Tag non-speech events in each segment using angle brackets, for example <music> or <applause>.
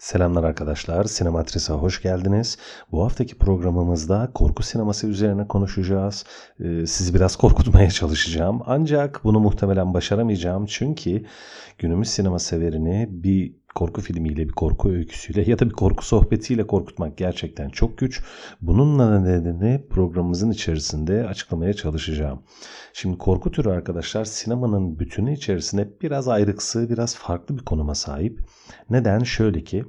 Selamlar arkadaşlar, Sinematris'e hoş geldiniz. Bu haftaki programımızda korku sineması üzerine konuşacağız. Ee, sizi biraz korkutmaya <laughs> çalışacağım. Ancak bunu muhtemelen başaramayacağım. Çünkü günümüz sinema severini bir korku filmiyle, bir korku öyküsüyle ya da bir korku sohbetiyle korkutmak gerçekten çok güç. Bununla nedeni programımızın içerisinde açıklamaya çalışacağım. Şimdi korku türü arkadaşlar sinemanın bütünü içerisinde biraz ayrıksı, biraz farklı bir konuma sahip. Neden? Şöyle ki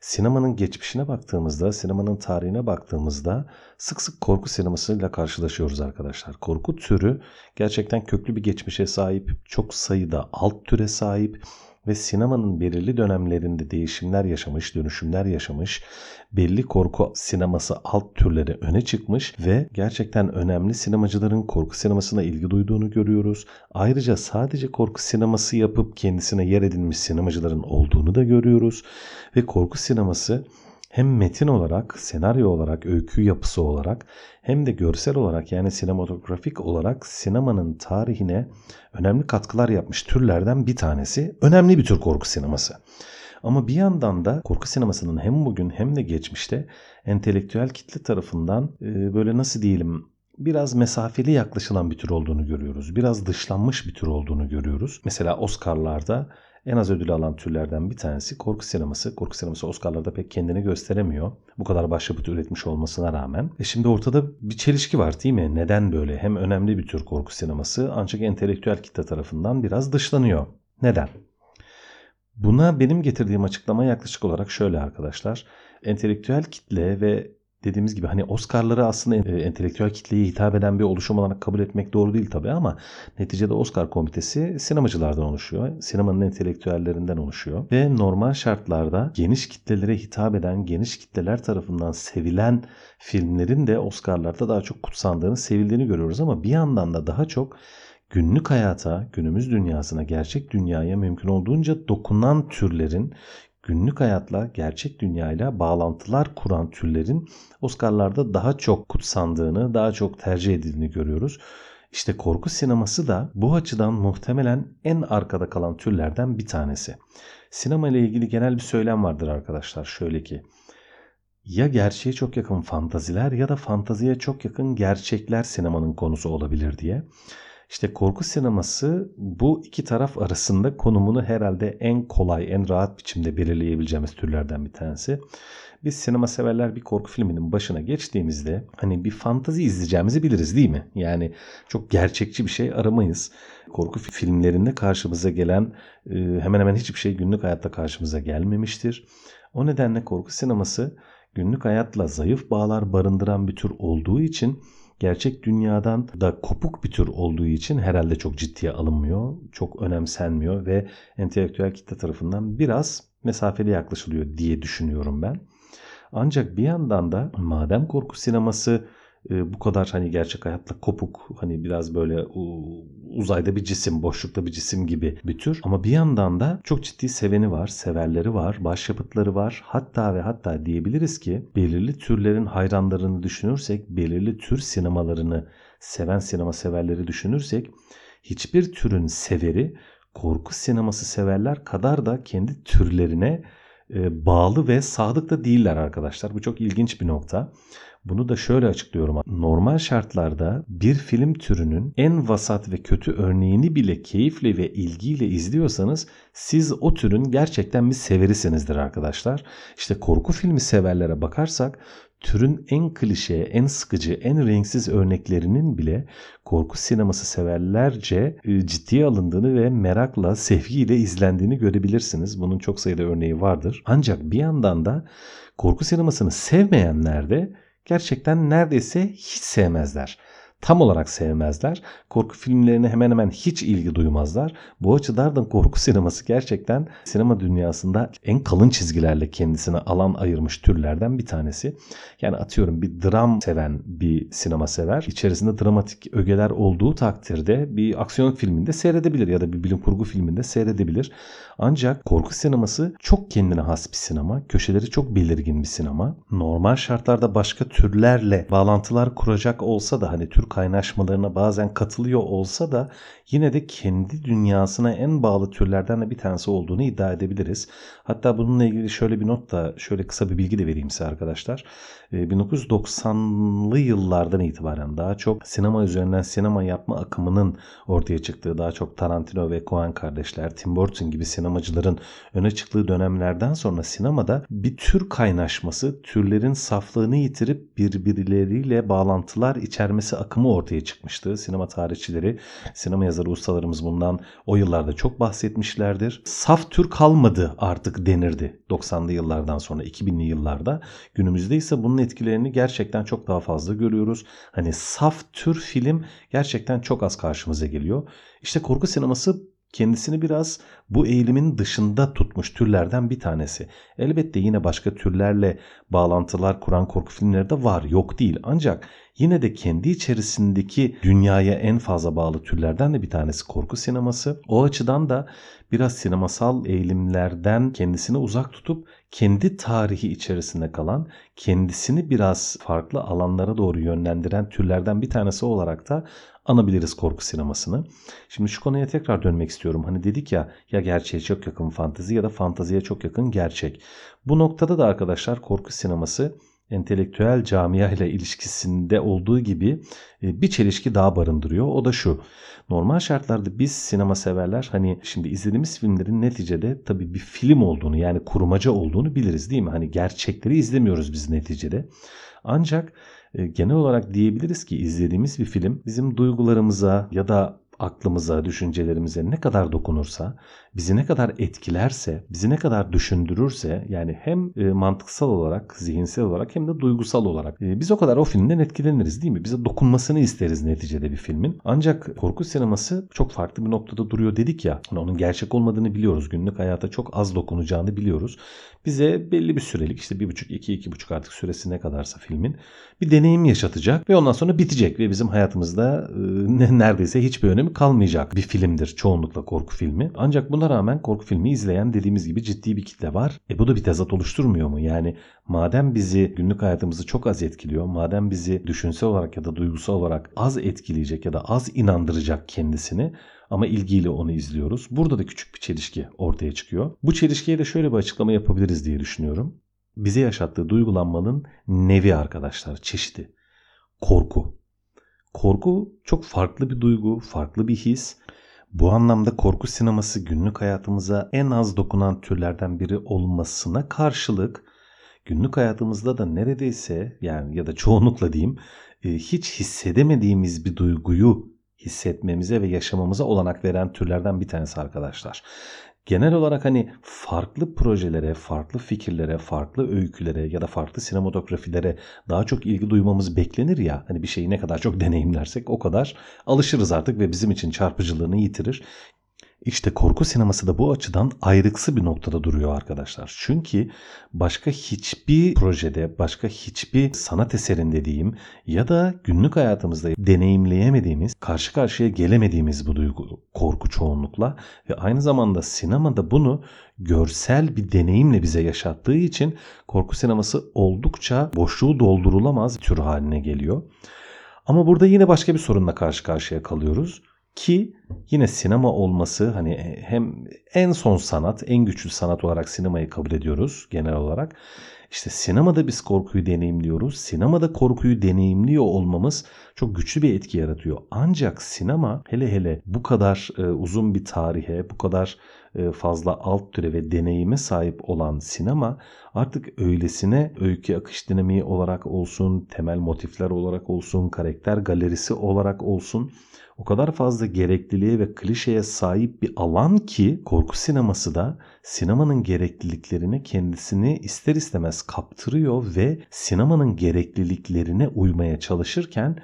sinemanın geçmişine baktığımızda, sinemanın tarihine baktığımızda sık sık korku sinemasıyla karşılaşıyoruz arkadaşlar. Korku türü gerçekten köklü bir geçmişe sahip, çok sayıda alt türe sahip ve sinemanın belirli dönemlerinde değişimler yaşamış, dönüşümler yaşamış, belli korku sineması alt türleri öne çıkmış ve gerçekten önemli sinemacıların korku sinemasına ilgi duyduğunu görüyoruz. Ayrıca sadece korku sineması yapıp kendisine yer edinmiş sinemacıların olduğunu da görüyoruz ve korku sineması hem metin olarak, senaryo olarak, öykü yapısı olarak hem de görsel olarak yani sinematografik olarak sinemanın tarihine önemli katkılar yapmış türlerden bir tanesi. Önemli bir tür korku sineması. Ama bir yandan da korku sinemasının hem bugün hem de geçmişte entelektüel kitle tarafından e, böyle nasıl diyelim biraz mesafeli yaklaşılan bir tür olduğunu görüyoruz. Biraz dışlanmış bir tür olduğunu görüyoruz. Mesela Oscar'larda en az ödül alan türlerden bir tanesi korku sineması. Korku sineması Oscar'larda pek kendini gösteremiyor. Bu kadar başyapıt üretmiş olmasına rağmen. E şimdi ortada bir çelişki var değil mi? Neden böyle? Hem önemli bir tür korku sineması ancak entelektüel kitle tarafından biraz dışlanıyor. Neden? Buna benim getirdiğim açıklama yaklaşık olarak şöyle arkadaşlar. Entelektüel kitle ve dediğimiz gibi hani Oscar'ları aslında e, entelektüel kitleye hitap eden bir oluşum olarak kabul etmek doğru değil tabii ama neticede Oscar komitesi sinemacılardan oluşuyor. Sinemanın entelektüellerinden oluşuyor ve normal şartlarda geniş kitlelere hitap eden, geniş kitleler tarafından sevilen filmlerin de Oscar'larda daha çok kutsandığını, sevildiğini görüyoruz ama bir yandan da daha çok günlük hayata, günümüz dünyasına, gerçek dünyaya mümkün olduğunca dokunan türlerin günlük hayatla, gerçek dünyayla bağlantılar kuran türlerin Oscar'larda daha çok kutsandığını, daha çok tercih edildiğini görüyoruz. İşte korku sineması da bu açıdan muhtemelen en arkada kalan türlerden bir tanesi. Sinema ile ilgili genel bir söylem vardır arkadaşlar. Şöyle ki ya gerçeğe çok yakın fantaziler ya da fantaziye çok yakın gerçekler sinemanın konusu olabilir diye. İşte korku sineması bu iki taraf arasında konumunu herhalde en kolay, en rahat biçimde belirleyebileceğimiz türlerden bir tanesi. Biz sinema severler bir korku filminin başına geçtiğimizde hani bir fantazi izleyeceğimizi biliriz değil mi? Yani çok gerçekçi bir şey aramayız. Korku filmlerinde karşımıza gelen e, hemen hemen hiçbir şey günlük hayatta karşımıza gelmemiştir. O nedenle korku sineması günlük hayatla zayıf bağlar barındıran bir tür olduğu için gerçek dünyadan da kopuk bir tür olduğu için herhalde çok ciddiye alınmıyor, çok önemsenmiyor ve entelektüel kitle tarafından biraz mesafeli yaklaşılıyor diye düşünüyorum ben. Ancak bir yandan da madem korku sineması e, bu kadar hani gerçek hayatla kopuk hani biraz böyle uzayda bir cisim boşlukta bir cisim gibi bir tür ama bir yandan da çok ciddi seveni var severleri var başyapıtları var hatta ve hatta diyebiliriz ki belirli türlerin hayranlarını düşünürsek belirli tür sinemalarını seven sinema severleri düşünürsek hiçbir türün severi korku sineması severler kadar da kendi türlerine e, bağlı ve sadık da değiller arkadaşlar. Bu çok ilginç bir nokta. Bunu da şöyle açıklıyorum. Normal şartlarda bir film türünün en vasat ve kötü örneğini bile keyifle ve ilgiyle izliyorsanız siz o türün gerçekten bir severisinizdir arkadaşlar. İşte korku filmi severlere bakarsak türün en klişe, en sıkıcı, en renksiz örneklerinin bile korku sineması severlerce e, ciddiye alındığını ve merakla, sevgiyle izlendiğini görebilirsiniz. Bunun çok sayıda örneği vardır. Ancak bir yandan da korku sinemasını sevmeyenler de gerçekten neredeyse hiç sevmezler tam olarak sevmezler. Korku filmlerine hemen hemen hiç ilgi duymazlar. Bu açıdan korku sineması gerçekten sinema dünyasında en kalın çizgilerle kendisine alan ayırmış türlerden bir tanesi. Yani atıyorum bir dram seven bir sinema sever. İçerisinde dramatik ögeler olduğu takdirde bir aksiyon filminde seyredebilir ya da bir bilim kurgu filminde seyredebilir. Ancak korku sineması çok kendine has bir sinema. Köşeleri çok belirgin bir sinema. Normal şartlarda başka türlerle bağlantılar kuracak olsa da hani Türk kaynaşmalarına bazen katılıyor olsa da yine de kendi dünyasına en bağlı türlerden de bir tanesi olduğunu iddia edebiliriz. Hatta bununla ilgili şöyle bir not da şöyle kısa bir bilgi de vereyim size arkadaşlar. 1990'lı ee, yıllardan itibaren daha çok sinema üzerinden sinema yapma akımının ortaya çıktığı, daha çok Tarantino ve Coen kardeşler, Tim Burton gibi sinemacıların öne çıktığı dönemlerden sonra sinemada bir tür kaynaşması, türlerin saflığını yitirip birbirleriyle bağlantılar içermesi akımı ortaya çıkmıştı. Sinema tarihçileri, sinema yazarı ustalarımız bundan o yıllarda çok bahsetmişlerdir. Saf tür kalmadı artık denirdi 90'lı yıllardan sonra 2000'li yıllarda. Günümüzde ise bunun etkilerini gerçekten çok daha fazla görüyoruz. Hani saf tür film gerçekten çok az karşımıza geliyor. İşte korku sineması kendisini biraz bu eğilimin dışında tutmuş türlerden bir tanesi. Elbette yine başka türlerle bağlantılar kuran korku filmleri de var, yok değil. Ancak yine de kendi içerisindeki dünyaya en fazla bağlı türlerden de bir tanesi korku sineması. O açıdan da biraz sinemasal eğilimlerden kendisini uzak tutup kendi tarihi içerisinde kalan, kendisini biraz farklı alanlara doğru yönlendiren türlerden bir tanesi olarak da anabiliriz korku sinemasını. Şimdi şu konuya tekrar dönmek istiyorum. Hani dedik ya ya gerçeğe çok yakın fantezi ya da fanteziye çok yakın gerçek. Bu noktada da arkadaşlar korku sineması entelektüel camia ile ilişkisinde olduğu gibi e, bir çelişki daha barındırıyor. O da şu. Normal şartlarda biz sinema severler hani şimdi izlediğimiz filmlerin neticede tabii bir film olduğunu yani kurmaca olduğunu biliriz değil mi? Hani gerçekleri izlemiyoruz biz neticede. Ancak genel olarak diyebiliriz ki izlediğimiz bir film bizim duygularımıza ya da aklımıza, düşüncelerimize ne kadar dokunursa, bizi ne kadar etkilerse, bizi ne kadar düşündürürse yani hem e, mantıksal olarak, zihinsel olarak hem de duygusal olarak e, biz o kadar o filmden etkileniriz değil mi? Bize dokunmasını isteriz neticede bir filmin. Ancak korku sineması çok farklı bir noktada duruyor dedik ya. Hani onun gerçek olmadığını biliyoruz. Günlük hayata çok az dokunacağını biliyoruz. Bize belli bir sürelik işte bir buçuk, iki, iki buçuk artık süresi ne kadarsa filmin bir deneyim yaşatacak ve ondan sonra bitecek ve bizim hayatımızda e, neredeyse hiçbir önemi kalmayacak bir filmdir çoğunlukla korku filmi. Ancak buna rağmen korku filmi izleyen dediğimiz gibi ciddi bir kitle var. E bu da bir tezat oluşturmuyor mu? Yani madem bizi günlük hayatımızı çok az etkiliyor, madem bizi düşünsel olarak ya da duygusal olarak az etkileyecek ya da az inandıracak kendisini ama ilgiyle onu izliyoruz. Burada da küçük bir çelişki ortaya çıkıyor. Bu çelişkiye de şöyle bir açıklama yapabiliriz diye düşünüyorum. Bize yaşattığı duygulanmanın nevi arkadaşlar, çeşidi. Korku. Korku çok farklı bir duygu, farklı bir his. Bu anlamda korku sineması günlük hayatımıza en az dokunan türlerden biri olmasına karşılık günlük hayatımızda da neredeyse yani ya da çoğunlukla diyeyim e, hiç hissedemediğimiz bir duyguyu hissetmemize ve yaşamamıza olanak veren türlerden bir tanesi arkadaşlar. Genel olarak hani farklı projelere, farklı fikirlere, farklı öykülere ya da farklı sinematografilere daha çok ilgi duymamız beklenir ya. Hani bir şeyi ne kadar çok deneyimlersek o kadar alışırız artık ve bizim için çarpıcılığını yitirir. İşte korku sineması da bu açıdan ayrıksı bir noktada duruyor arkadaşlar. Çünkü başka hiçbir projede, başka hiçbir sanat eserinde diyeyim ya da günlük hayatımızda deneyimleyemediğimiz, karşı karşıya gelemediğimiz bu duygu, korku çoğunlukla ve aynı zamanda sinemada bunu görsel bir deneyimle bize yaşattığı için korku sineması oldukça boşluğu doldurulamaz tür haline geliyor. Ama burada yine başka bir sorunla karşı karşıya kalıyoruz. Ki yine sinema olması hani e, hem en son sanat, en güçlü sanat olarak sinemayı kabul ediyoruz genel olarak. İşte sinemada biz korkuyu deneyimliyoruz. Sinemada korkuyu deneyimliyor olmamız çok güçlü bir etki yaratıyor. Ancak sinema hele hele bu kadar e, uzun bir tarihe, bu kadar e, fazla alt türe ve deneyime sahip olan sinema artık öylesine öykü akış dinamiği olarak olsun, temel motifler olarak olsun, karakter galerisi olarak olsun o kadar fazla gerekliliğe ve klişeye sahip bir alan ki korku sineması da sinemanın gerekliliklerine kendisini ister istemez kaptırıyor ve sinemanın gerekliliklerine uymaya çalışırken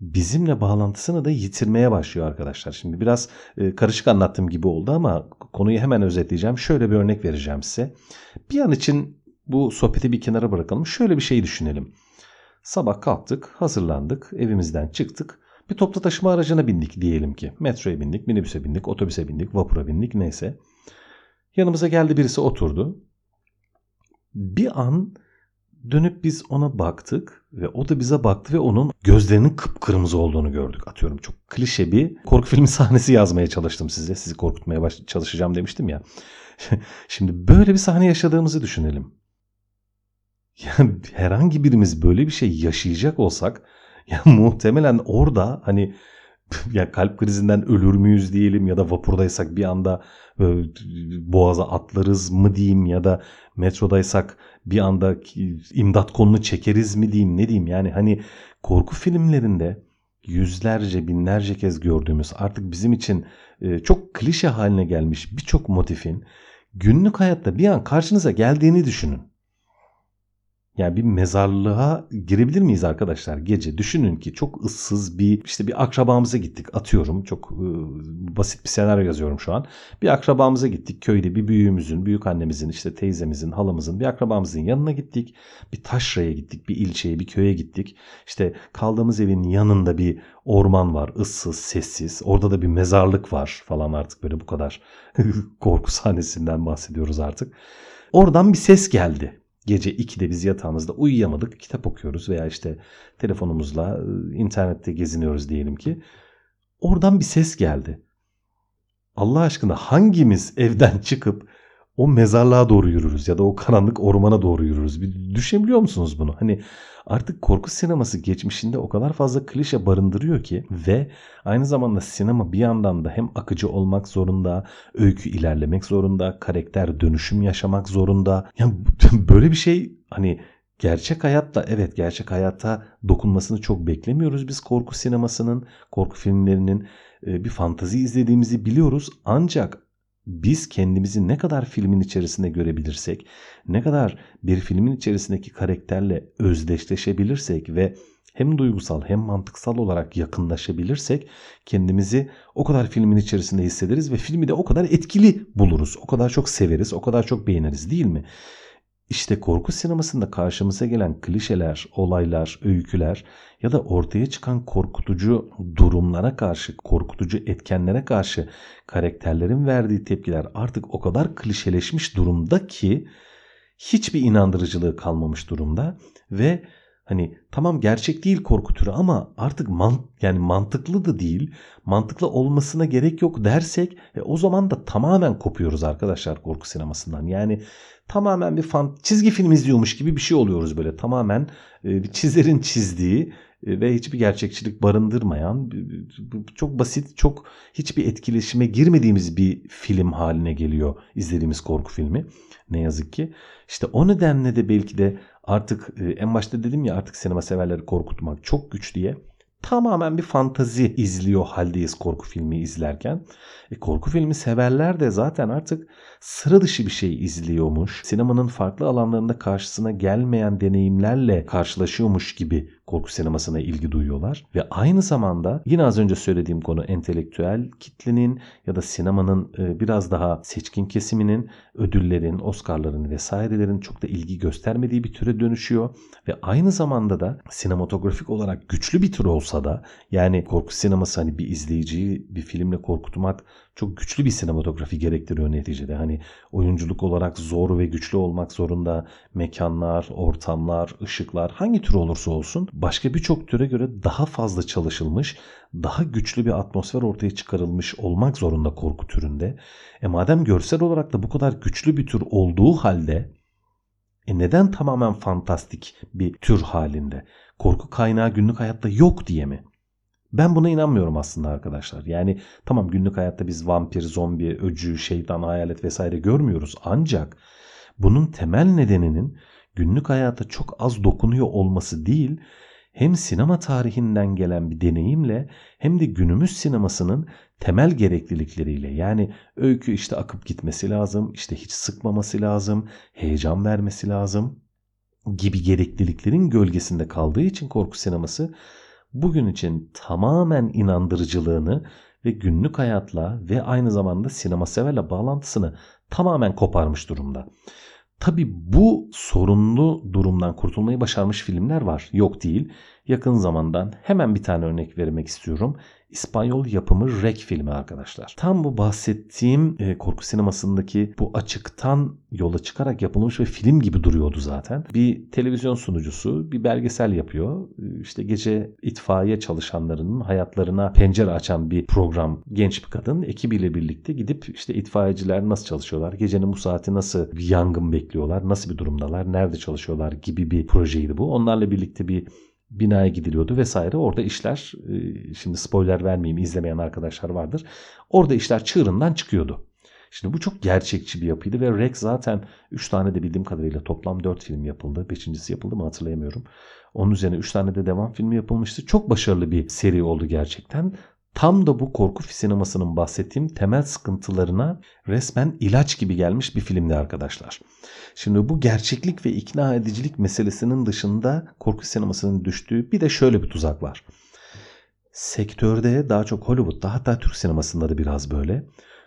bizimle bağlantısını da yitirmeye başlıyor arkadaşlar. Şimdi biraz e, karışık anlattığım gibi oldu ama konuyu hemen özetleyeceğim. Şöyle bir örnek vereceğim size. Bir an için bu sohbeti bir kenara bırakalım. Şöyle bir şey düşünelim. Sabah kalktık, hazırlandık, evimizden çıktık. Bir toplu taşıma aracına bindik diyelim ki. Metroya bindik, minibüse bindik, otobüse bindik, vapura bindik neyse. Yanımıza geldi birisi oturdu. Bir an dönüp biz ona baktık ve o da bize baktı ve onun gözlerinin kıpkırmızı olduğunu gördük. Atıyorum çok klişe bir korku filmi <laughs> sahnesi yazmaya çalıştım size. Sizi korkutmaya baş- çalışacağım demiştim ya. <laughs> Şimdi böyle bir sahne yaşadığımızı düşünelim. <laughs> Yani herhangi birimiz böyle bir şey yaşayacak olsak ya <laughs> muhtemelen orada hani <laughs> ya kalp krizinden ölür müyüz diyelim ya da vapurdaysak bir anda e, boğaza atlarız mı diyeyim ya da metrodaysak bir anda imdat kolunu çekeriz mi diyeyim ne diyeyim yani hani korku filmlerinde yüzlerce binlerce kez gördüğümüz artık bizim için e, çok klişe haline gelmiş birçok motifin günlük hayatta bir an karşınıza geldiğini düşünün. Yani bir mezarlığa girebilir miyiz arkadaşlar gece? Düşünün ki çok ıssız bir işte bir akrabamıza gittik atıyorum. Çok e, basit bir senaryo yazıyorum şu an. Bir akrabamıza gittik köyde bir büyüğümüzün, büyük annemizin, işte teyzemizin, halamızın bir akrabamızın yanına gittik. Bir taşraya gittik, bir ilçeye, bir köye gittik. İşte kaldığımız evin yanında bir orman var, ıssız, sessiz. Orada da bir mezarlık var falan artık böyle bu kadar <laughs> korku sahnesinden bahsediyoruz artık. Oradan bir ses geldi. Gece 2'de biz yatağımızda uyuyamadık. Kitap okuyoruz veya işte telefonumuzla internette geziniyoruz diyelim ki. Oradan bir ses geldi. Allah aşkına hangimiz evden çıkıp o mezarlığa doğru yürürüz ya da o karanlık ormana doğru yürürüz. Bir düşünebiliyor musunuz bunu? Hani artık korku sineması geçmişinde o kadar fazla klişe barındırıyor ki ve aynı zamanda sinema bir yandan da hem akıcı olmak zorunda, öykü ilerlemek zorunda, karakter dönüşüm yaşamak zorunda. Yani <laughs> böyle bir şey hani gerçek hayatta evet gerçek hayata dokunmasını çok beklemiyoruz biz korku sinemasının, korku filmlerinin bir fantazi izlediğimizi biliyoruz ancak biz kendimizi ne kadar filmin içerisinde görebilirsek, ne kadar bir filmin içerisindeki karakterle özdeşleşebilirsek ve hem duygusal hem mantıksal olarak yakınlaşabilirsek kendimizi o kadar filmin içerisinde hissederiz ve filmi de o kadar etkili buluruz. O kadar çok severiz, o kadar çok beğeniriz değil mi? İşte korku sinemasında karşımıza gelen klişeler, olaylar, öyküler ya da ortaya çıkan korkutucu durumlara karşı, korkutucu etkenlere karşı karakterlerin verdiği tepkiler artık o kadar klişeleşmiş durumda ki hiçbir inandırıcılığı kalmamış durumda ve Hani tamam gerçek değil korku türü ama artık man, yani mantıklı da değil. Mantıklı olmasına gerek yok dersek e, o zaman da tamamen kopuyoruz arkadaşlar korku sinemasından. Yani tamamen bir fan, çizgi film izliyormuş gibi bir şey oluyoruz böyle. Tamamen e, bir çizerin çizdiği ve hiçbir gerçekçilik barındırmayan çok basit çok hiçbir etkileşime girmediğimiz bir film haline geliyor izlediğimiz korku filmi ne yazık ki. İşte o nedenle de belki de artık e, en başta dedim ya artık sinema severleri korkutmak çok güç diye tamamen bir fantazi izliyor haldeyiz korku filmi izlerken. E, korku filmi severler de zaten artık sıra dışı bir şey izliyormuş. Sinemanın farklı alanlarında karşısına gelmeyen deneyimlerle karşılaşıyormuş gibi korku sinemasına ilgi duyuyorlar. Ve aynı zamanda yine az önce söylediğim konu entelektüel kitlenin ya da sinemanın e, biraz daha seçkin kesiminin ödüllerin, Oscar'ların vesairelerin çok da ilgi göstermediği bir türe dönüşüyor. Ve aynı zamanda da sinematografik olarak güçlü bir tür olsa da yani korku sineması hani bir izleyiciyi bir filmle korkutmak çok güçlü bir sinematografi gerektiriyor neticede. Hani oyunculuk olarak zor ve güçlü olmak zorunda. Mekanlar, ortamlar, ışıklar hangi tür olursa olsun başka birçok türe göre daha fazla çalışılmış, daha güçlü bir atmosfer ortaya çıkarılmış olmak zorunda korku türünde. E madem görsel olarak da bu kadar güçlü bir tür olduğu halde e neden tamamen fantastik bir tür halinde? Korku kaynağı günlük hayatta yok diye mi? Ben buna inanmıyorum aslında arkadaşlar. Yani tamam günlük hayatta biz vampir, zombi, öcü, şeytan, hayalet vesaire görmüyoruz. Ancak bunun temel nedeninin günlük hayata çok az dokunuyor olması değil, hem sinema tarihinden gelen bir deneyimle hem de günümüz sinemasının temel gereklilikleriyle yani öykü işte akıp gitmesi lazım, işte hiç sıkmaması lazım, heyecan vermesi lazım gibi gerekliliklerin gölgesinde kaldığı için korku sineması bugün için tamamen inandırıcılığını ve günlük hayatla ve aynı zamanda sinema severle bağlantısını tamamen koparmış durumda. Tabi bu sorunlu durumdan kurtulmayı başarmış filmler var. Yok değil. Yakın zamandan hemen bir tane örnek vermek istiyorum. İspanyol yapımı Rek filmi arkadaşlar. Tam bu bahsettiğim e, korku sinemasındaki bu açıktan yola çıkarak yapılmış ve film gibi duruyordu zaten. Bir televizyon sunucusu bir belgesel yapıyor. E, işte gece itfaiye çalışanlarının hayatlarına pencere açan bir program. Genç bir kadın ekibiyle birlikte gidip işte itfaiyeciler nasıl çalışıyorlar, gecenin bu saati nasıl bir yangın bekliyorlar, nasıl bir durumdalar, nerede çalışıyorlar gibi bir projeydi bu. Onlarla birlikte bir binaya gidiliyordu vesaire. Orada işler e, şimdi spoiler vermeyeyim izlemeyen arkadaşlar vardır. Orada işler çığırından çıkıyordu. Şimdi bu çok gerçekçi bir yapıydı ve Rex zaten 3 tane de bildiğim kadarıyla toplam 4 film yapıldı. 5.si yapıldı mı hatırlayamıyorum. Onun üzerine 3 tane de devam filmi yapılmıştı. Çok başarılı bir seri oldu gerçekten. Tam da bu korku sinemasının bahsettiğim temel sıkıntılarına resmen ilaç gibi gelmiş bir filmdi arkadaşlar. Şimdi bu gerçeklik ve ikna edicilik meselesinin dışında korku sinemasının düştüğü bir de şöyle bir tuzak var. Sektörde daha çok Hollywood'da hatta Türk sinemasında da biraz böyle.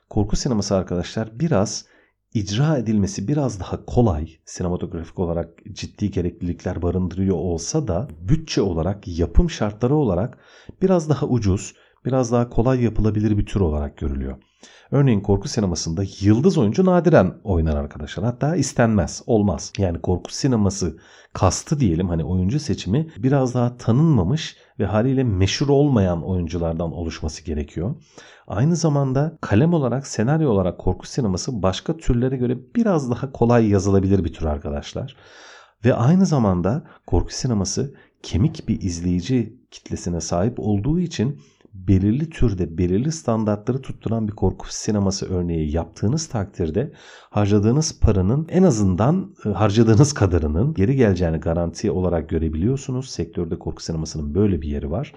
Korku sineması arkadaşlar biraz icra edilmesi biraz daha kolay, sinematografik olarak ciddi gereklilikler barındırıyor olsa da bütçe olarak, yapım şartları olarak biraz daha ucuz, biraz daha kolay yapılabilir bir tür olarak görülüyor. Örneğin korku sinemasında yıldız oyuncu nadiren oynar arkadaşlar. Hatta istenmez, olmaz. Yani korku sineması kastı diyelim hani oyuncu seçimi biraz daha tanınmamış ve haliyle meşhur olmayan oyunculardan oluşması gerekiyor. Aynı zamanda kalem olarak, senaryo olarak korku sineması başka türlere göre biraz daha kolay yazılabilir bir tür arkadaşlar. Ve aynı zamanda korku sineması kemik bir izleyici kitlesine sahip olduğu için belirli türde belirli standartları tutturan bir korku sineması örneği yaptığınız takdirde harcadığınız paranın en azından e, harcadığınız kadarının geri geleceğini garanti olarak görebiliyorsunuz. Sektörde korku sinemasının böyle bir yeri var.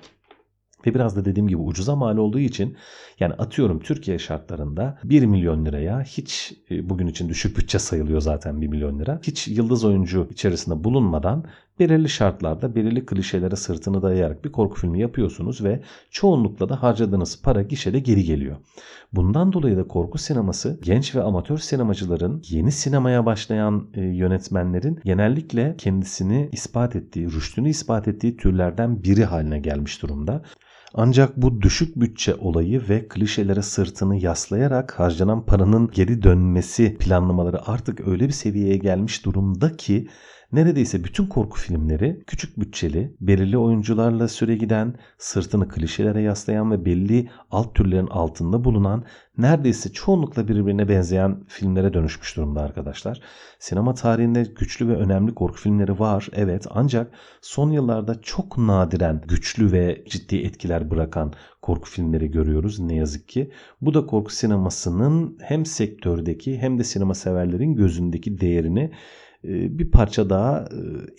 Ve biraz da dediğim gibi ucuza mal olduğu için yani atıyorum Türkiye şartlarında 1 milyon liraya hiç e, bugün için düşük bütçe sayılıyor zaten 1 milyon lira. Hiç yıldız oyuncu içerisinde bulunmadan belirli şartlarda belirli klişelere sırtını dayayarak bir korku filmi yapıyorsunuz ve çoğunlukla da harcadığınız para gişede geri geliyor. Bundan dolayı da korku sineması genç ve amatör sinemacıların yeni sinemaya başlayan e, yönetmenlerin genellikle kendisini ispat ettiği, rüştünü ispat ettiği türlerden biri haline gelmiş durumda. Ancak bu düşük bütçe olayı ve klişelere sırtını yaslayarak harcanan paranın geri dönmesi planlamaları artık öyle bir seviyeye gelmiş durumda ki Neredeyse bütün korku filmleri küçük bütçeli, belirli oyuncularla süre giden, sırtını klişelere yaslayan ve belli alt türlerin altında bulunan, neredeyse çoğunlukla birbirine benzeyen filmlere dönüşmüş durumda arkadaşlar. Sinema tarihinde güçlü ve önemli korku filmleri var evet ancak son yıllarda çok nadiren güçlü ve ciddi etkiler bırakan korku filmleri görüyoruz ne yazık ki. Bu da korku sinemasının hem sektördeki hem de sinema severlerin gözündeki değerini bir parça daha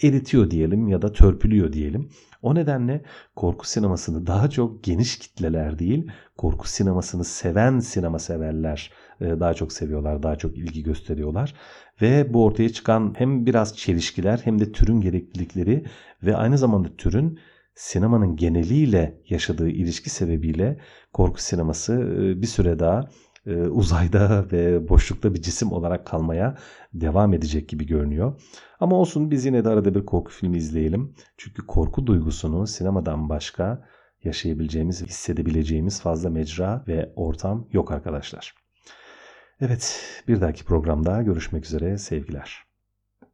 e, eritiyor diyelim ya da törpülüyor diyelim. O nedenle korku sinemasını daha çok geniş kitleler değil, korku sinemasını seven sinema severler e, daha çok seviyorlar, daha çok ilgi gösteriyorlar. Ve bu ortaya çıkan hem biraz çelişkiler hem de türün gereklilikleri ve aynı zamanda türün sinemanın geneliyle yaşadığı ilişki sebebiyle korku sineması bir süre daha e, uzayda <laughs> ve boşlukta bir cisim olarak kalmaya devam edecek gibi görünüyor. Ama olsun biz yine de arada bir korku filmi izleyelim. Çünkü korku duygusunu sinemadan başka yaşayabileceğimiz, hissedebileceğimiz fazla mecra ve ortam yok arkadaşlar. Evet, bir dahaki programda görüşmek üzere sevgiler.